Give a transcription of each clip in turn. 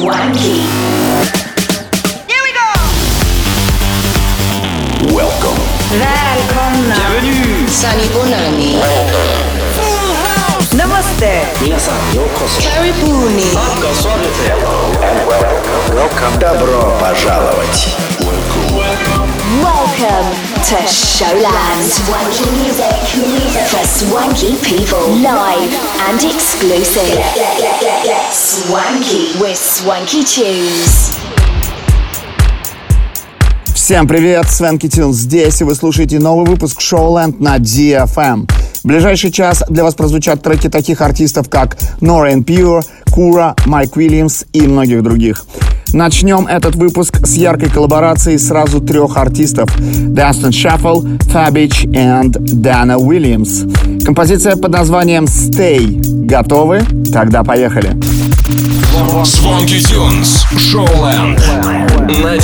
Swanky. Here we go! Welcome. Välkomna! Bienvenue. Sunny Bonani. Namaste! Karibuni. Добро пожаловать. Welcome to Showland. Swanky music for swanky people. Live and exclusive. Swanky with Swanky Tunes. Всем привет, Свенки Тюн здесь, и вы слушаете новый выпуск Showland на DFM. В ближайший час для вас прозвучат треки таких артистов, как Nora and Pure, Кура, Майк Уильямс и многих других. Начнем этот выпуск с яркой коллаборацией сразу трех артистов Дастин Шаффл, Фабич и Дана Уильямс. Композиция под названием Stay. Готовы? Тогда поехали. Showland. На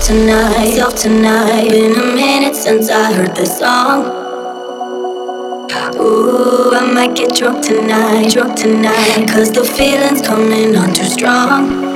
tonight, self tonight. Been a minute since I heard this song. Ooh, I might get drunk tonight, drunk tonight. Cause the feeling's coming on too strong.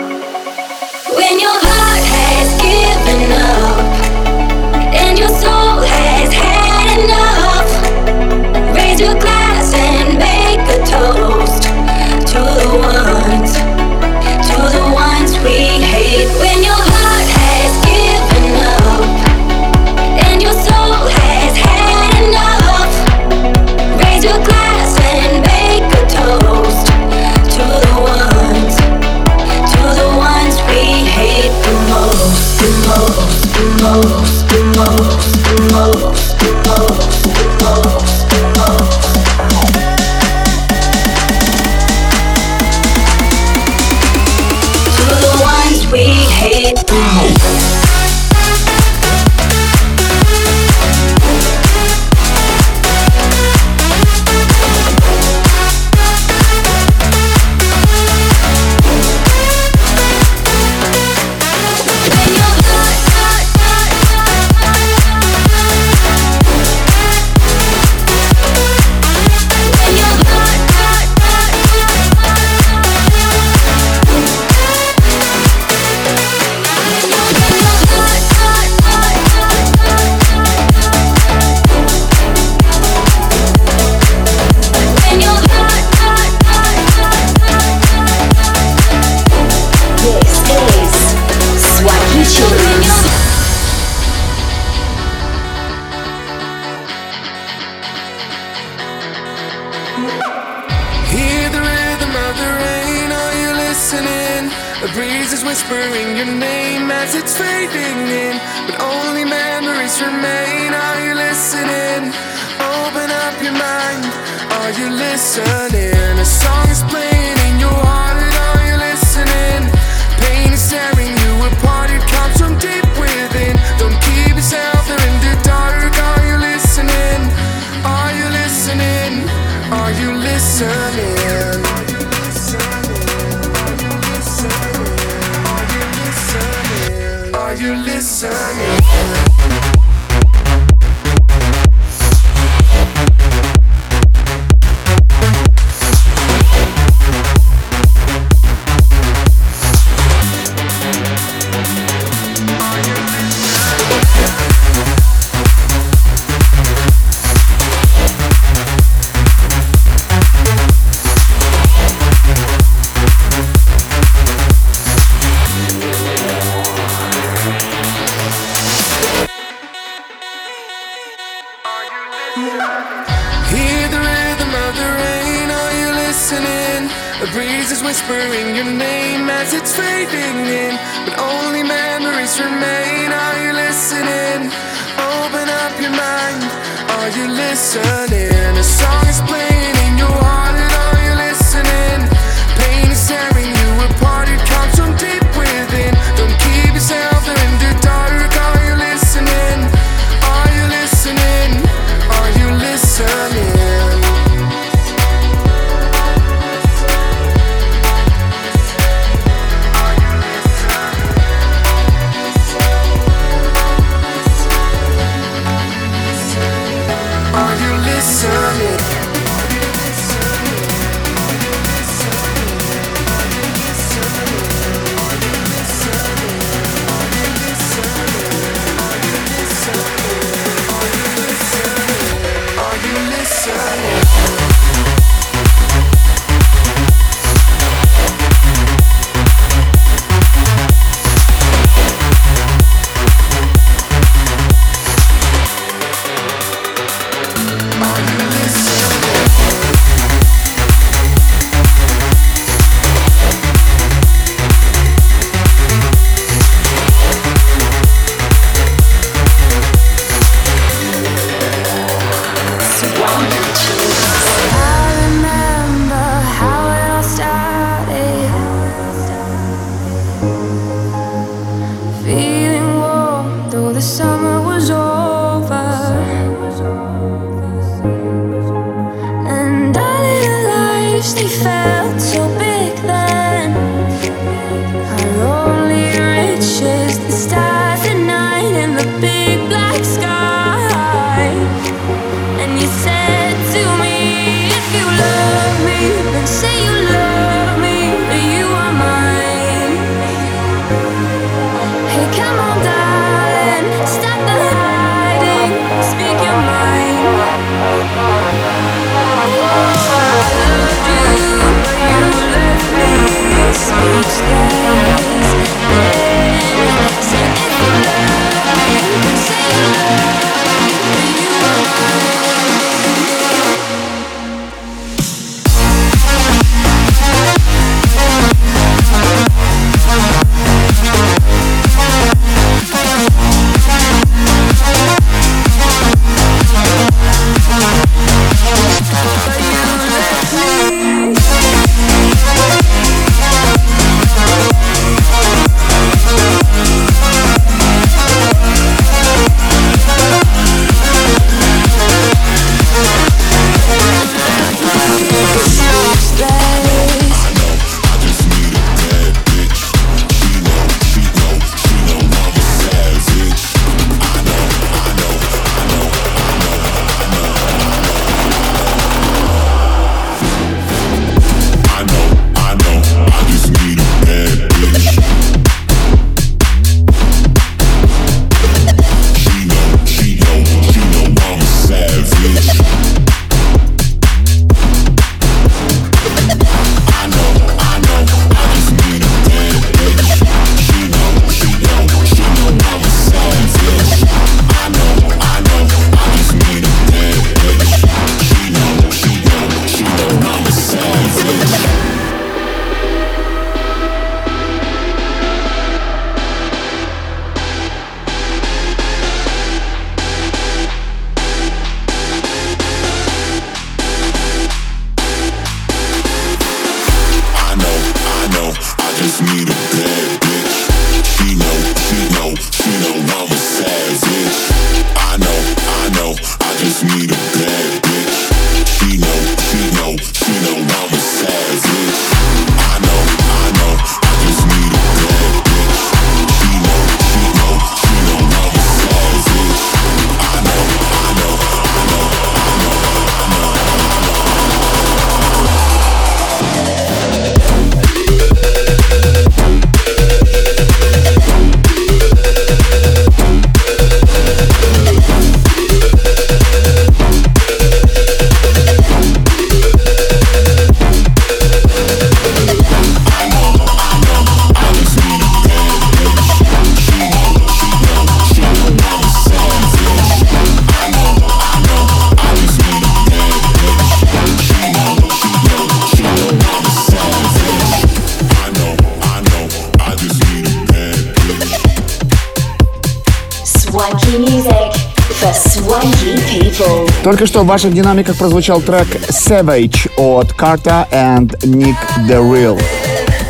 Только что в ваших динамиках прозвучал трек Savage от Carta and Nick The Real.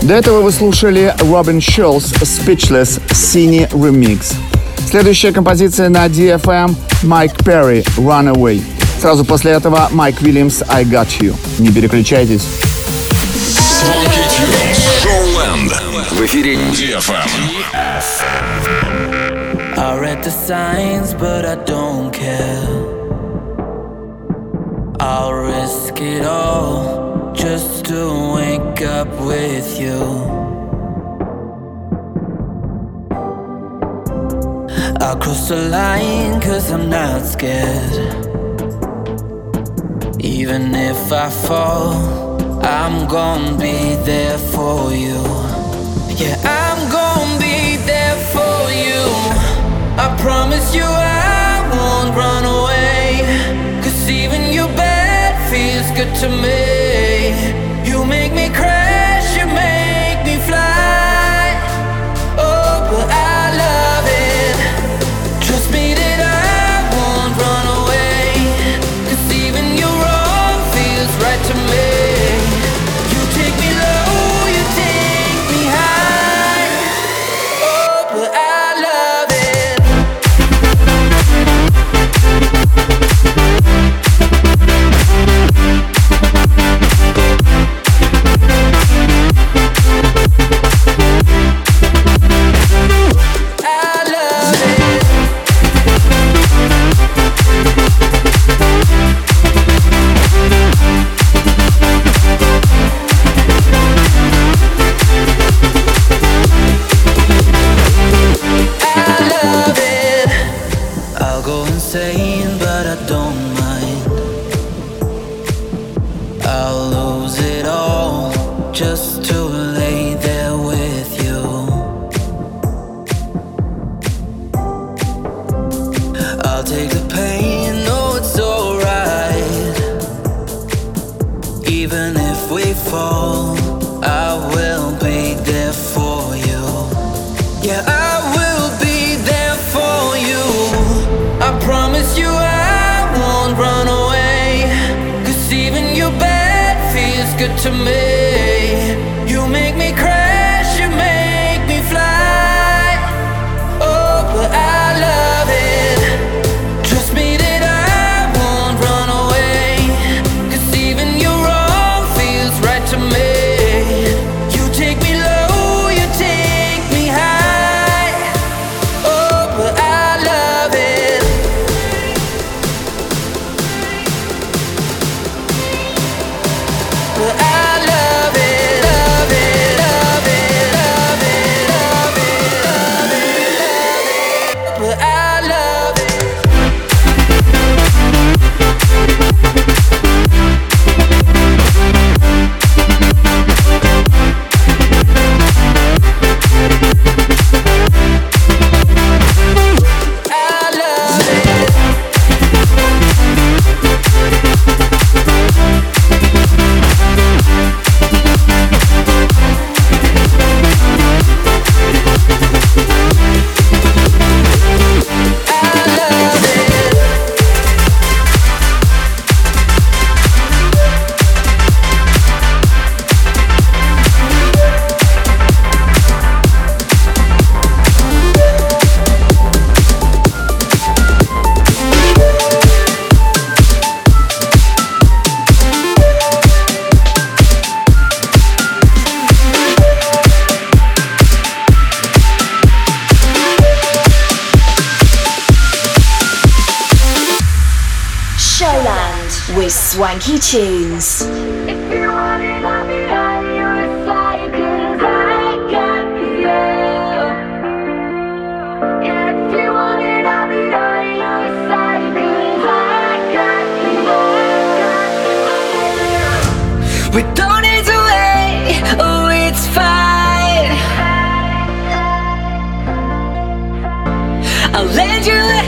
До этого вы слушали Robin Шолс Speechless Синий Remix. Следующая композиция на DFM Майк Перри Runaway. Сразу после этого Майк Уильямс I Got You. Не переключайтесь. В эфире DFM. I read the signs, but I don't care. it all just to wake up with you. I cross the line cause I'm not scared. Even if I fall, I'm gonna be there for you. Yeah, I'm gonna be there for you. I promise you I won't run away. Cause even to me. you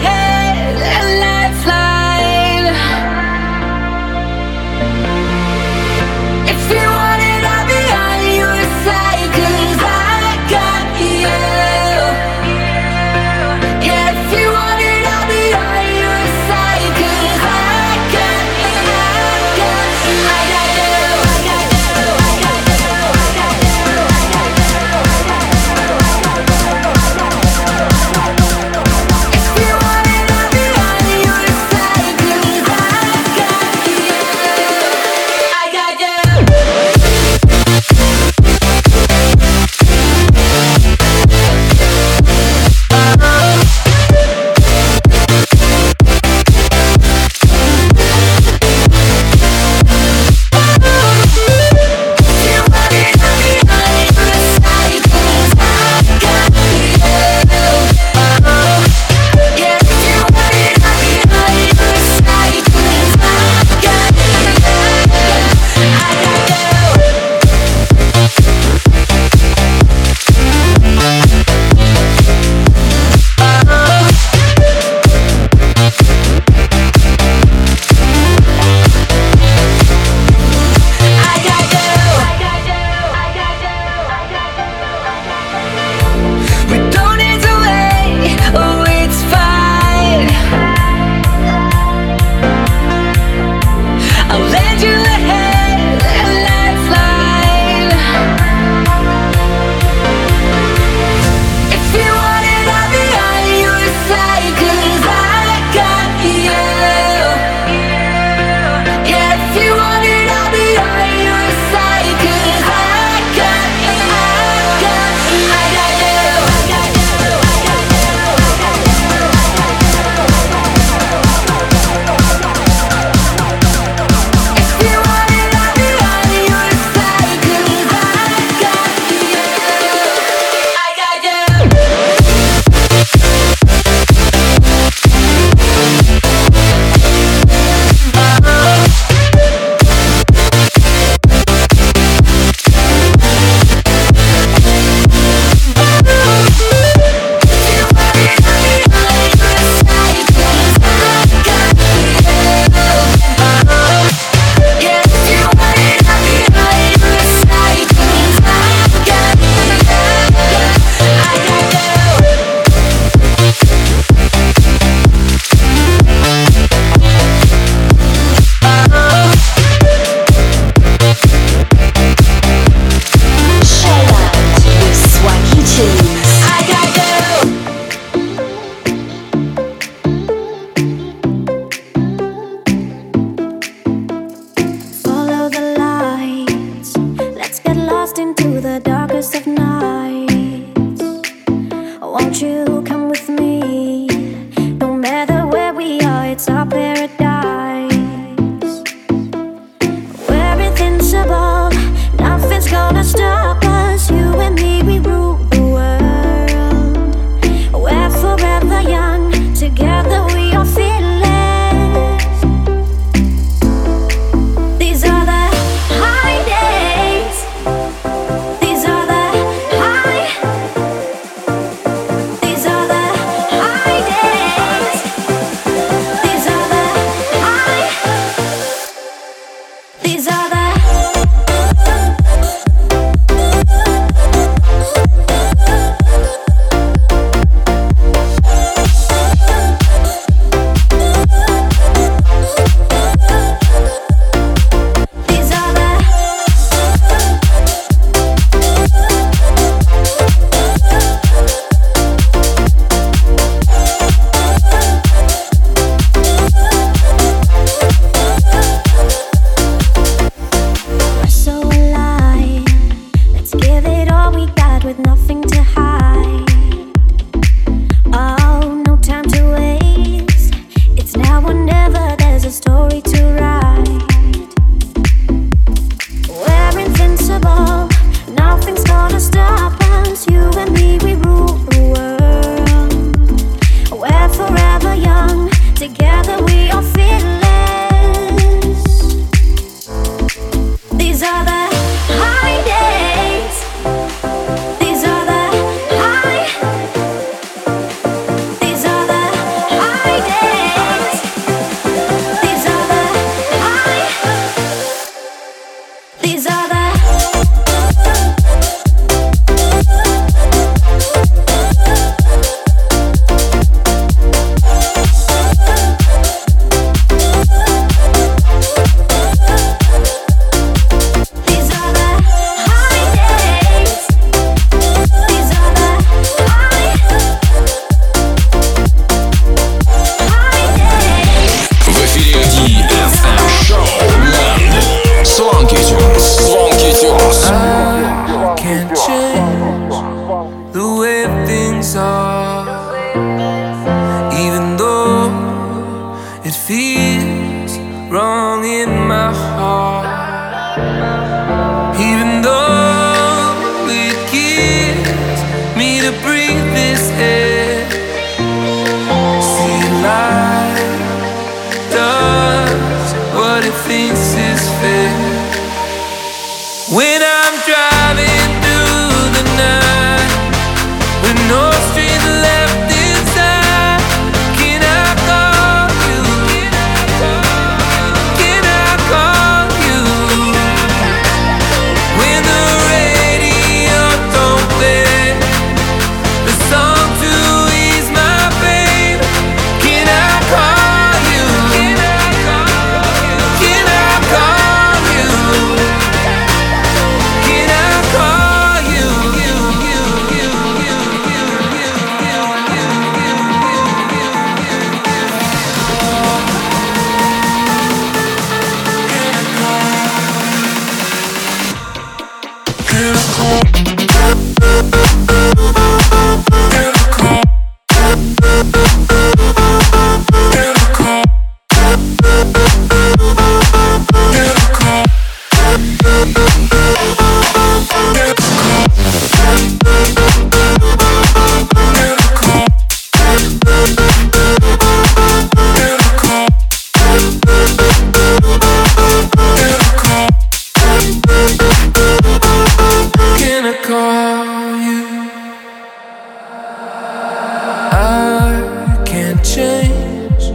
change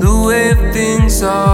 the way things are.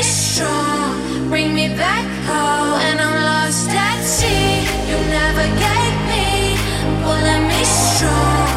me strong, bring me back home. And I'm lost at sea. You never gave me, pulling me strong.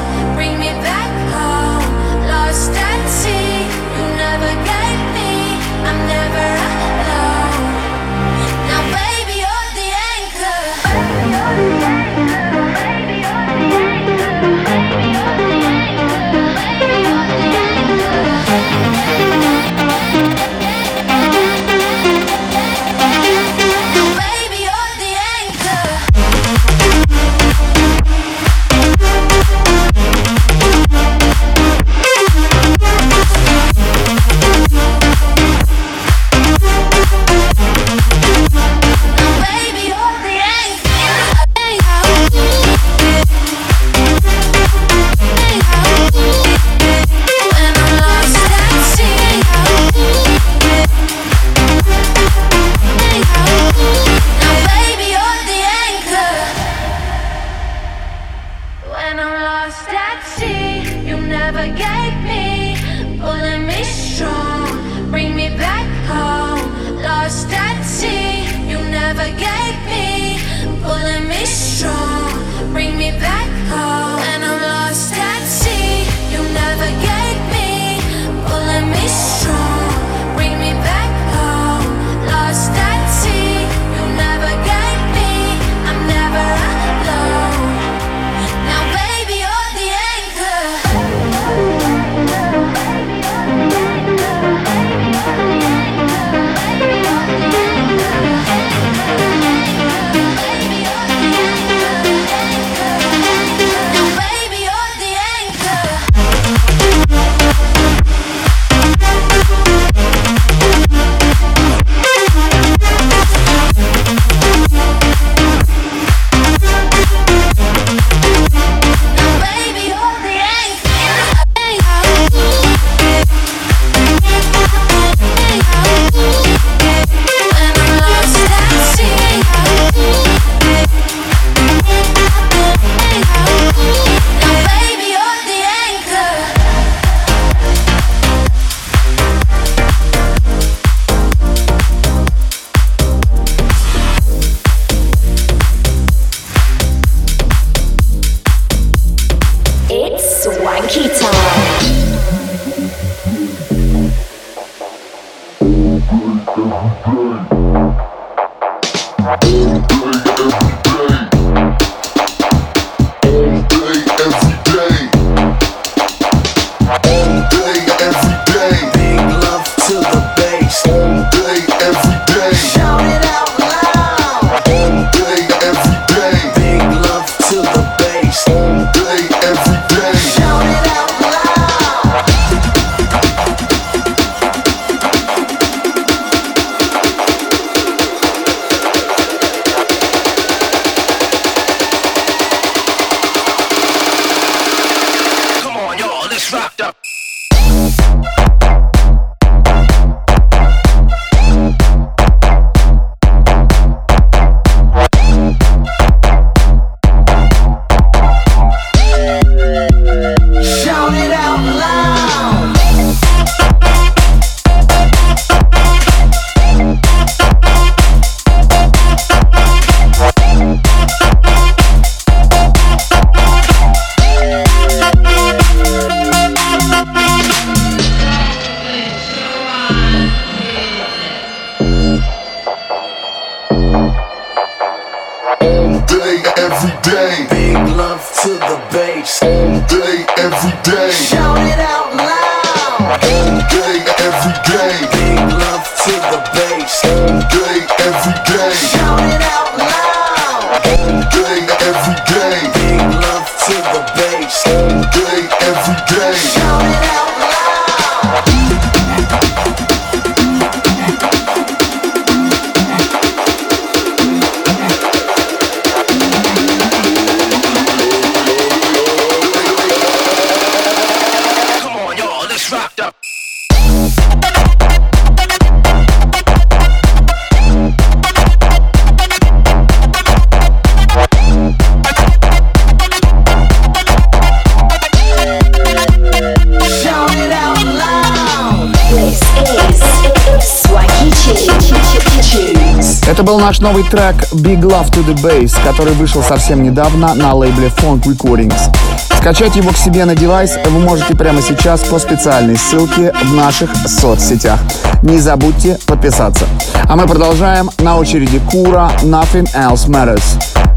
Наш новый трек Big Love to the Bass, который вышел совсем недавно на лейбле Funk Recordings. Скачать его к себе на девайс вы можете прямо сейчас по специальной ссылке в наших соцсетях. Не забудьте подписаться. А мы продолжаем. На очереди Кура Nothing Else Matters.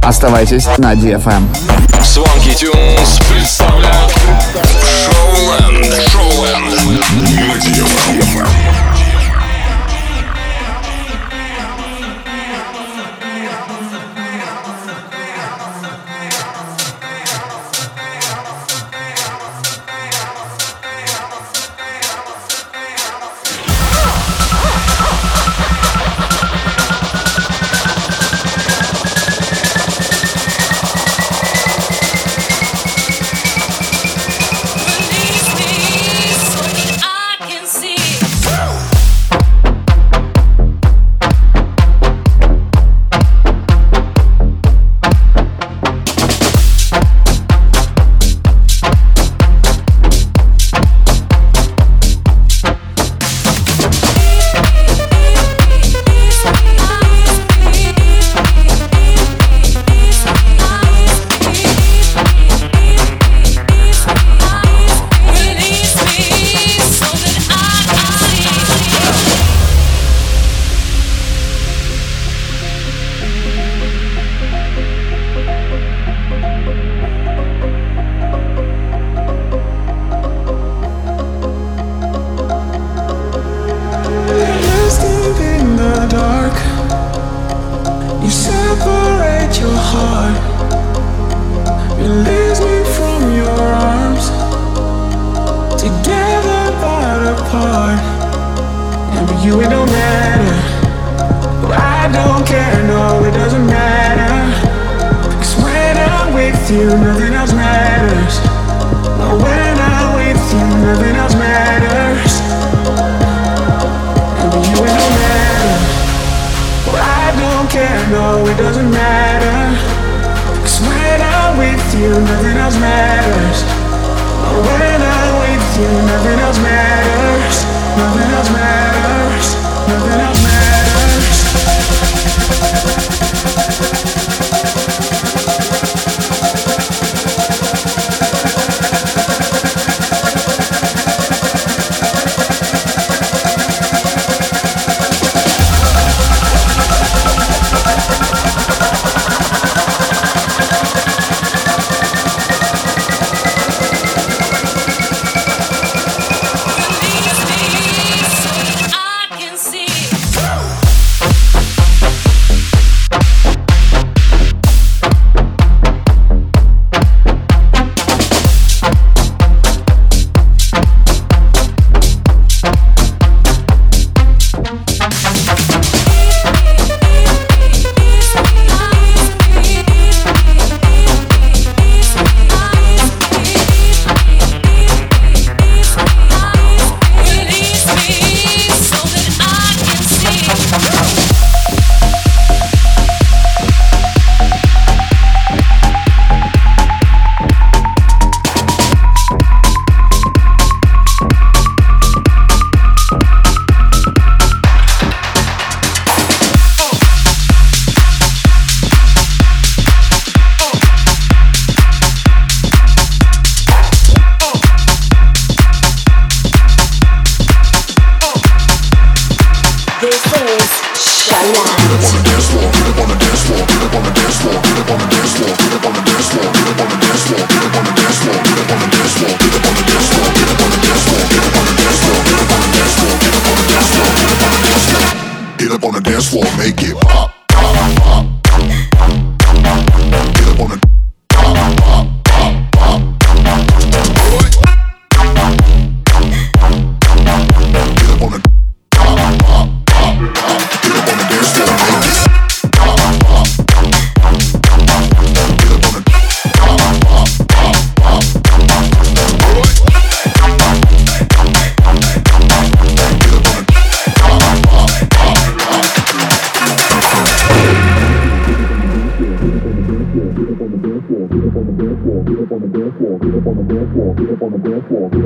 Оставайтесь на DFM. Swanky Tunes представляют Шоуленд. Шоуленд. На DFM.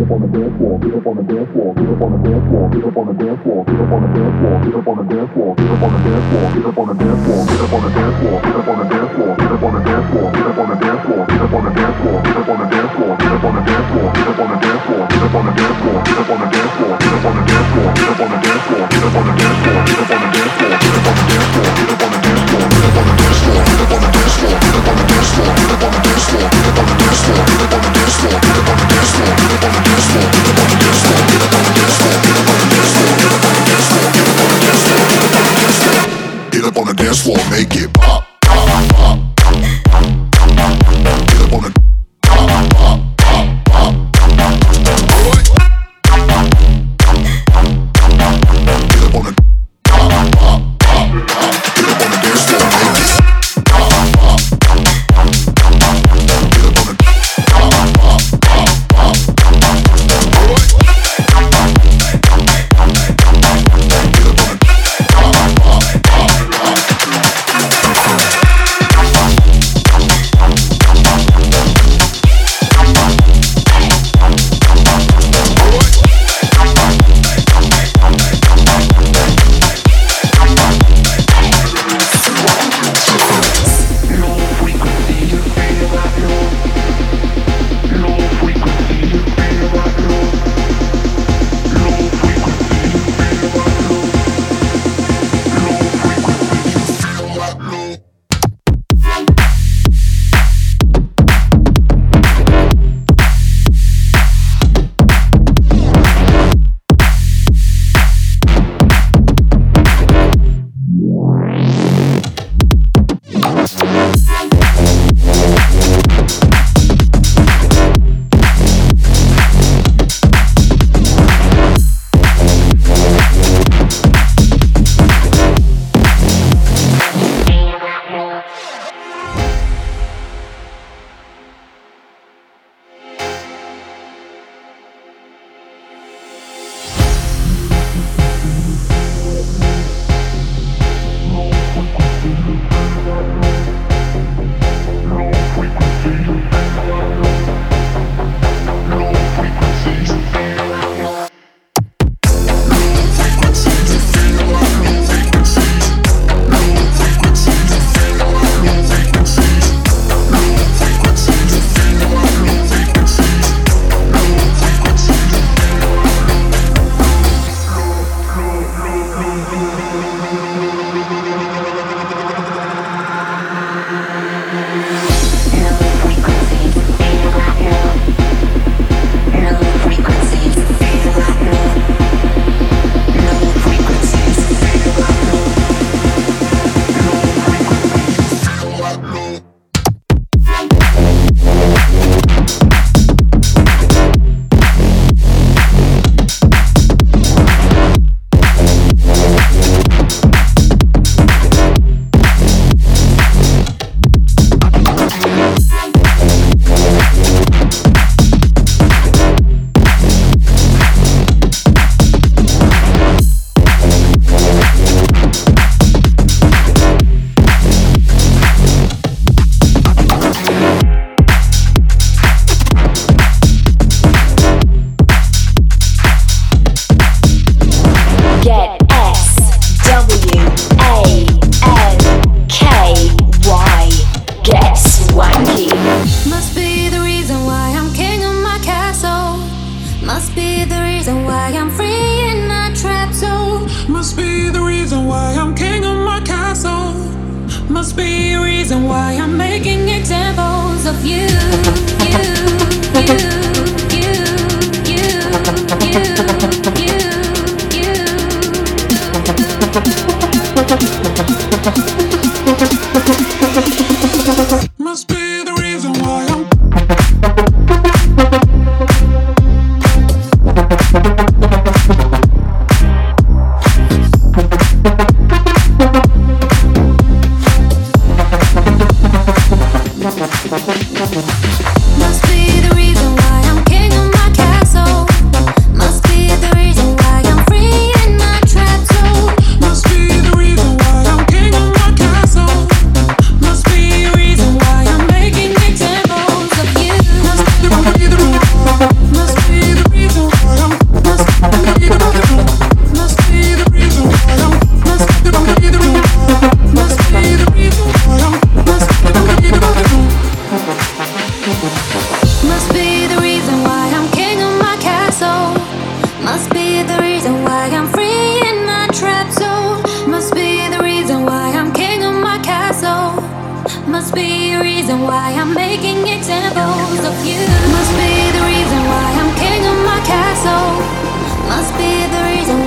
up on the dance floor, get up on the dance floor, get up on the dance floor, get up on the dance floor, get up on the dance floor, get up on the dance floor, get up on the dance floor, get up on the dance floor, get up on the dance floor, get up on the dance floor, get up on the dance floor, get up on the dance floor, get up on the dance floor. Guess we'll make it.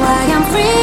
why I'm free.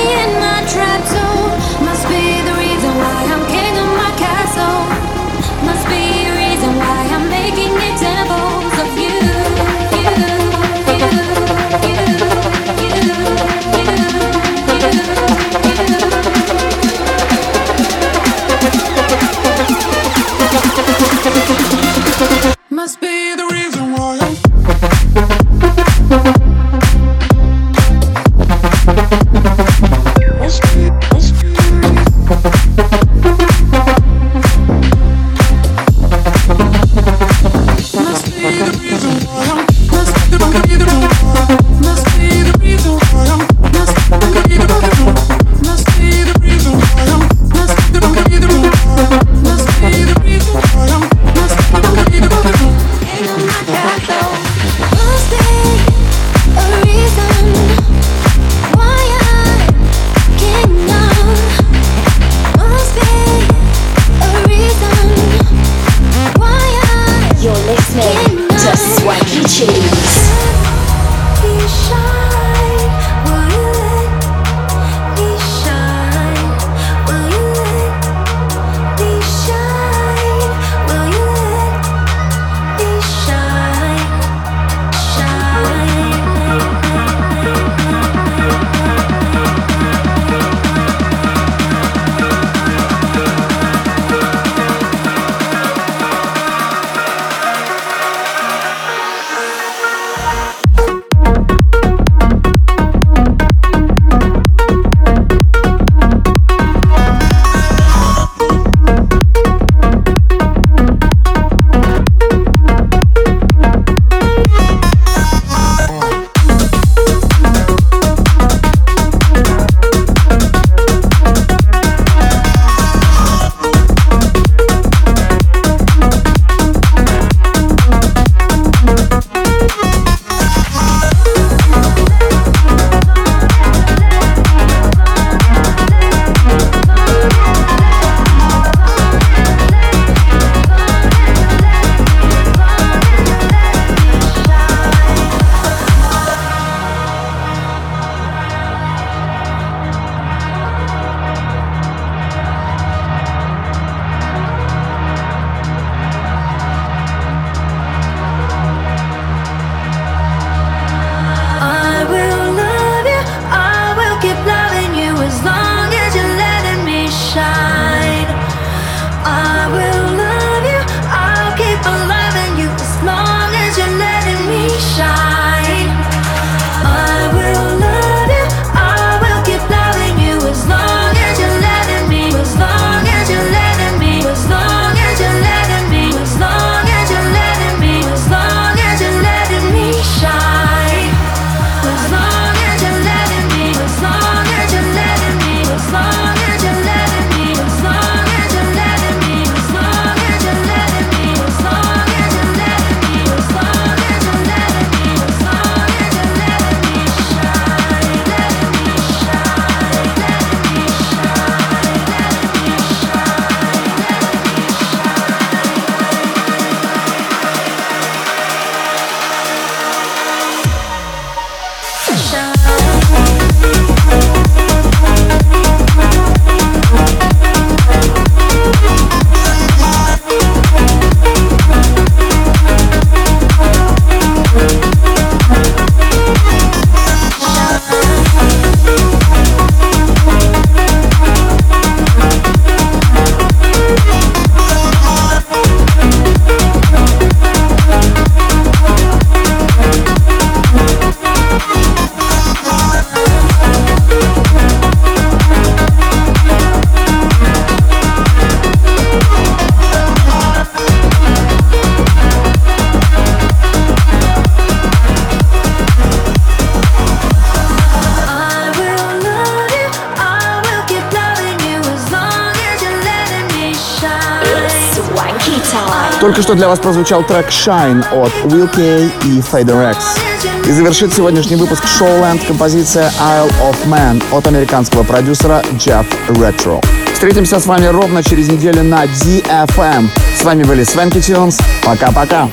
Что для вас прозвучал трек Shine от Will K и Fader X. И завершит сегодняшний выпуск Showland композиция Isle of Man от американского продюсера Jeff Retro. Встретимся с вами ровно через неделю на DFM. С вами были Свенки Тюнс. Пока-пока.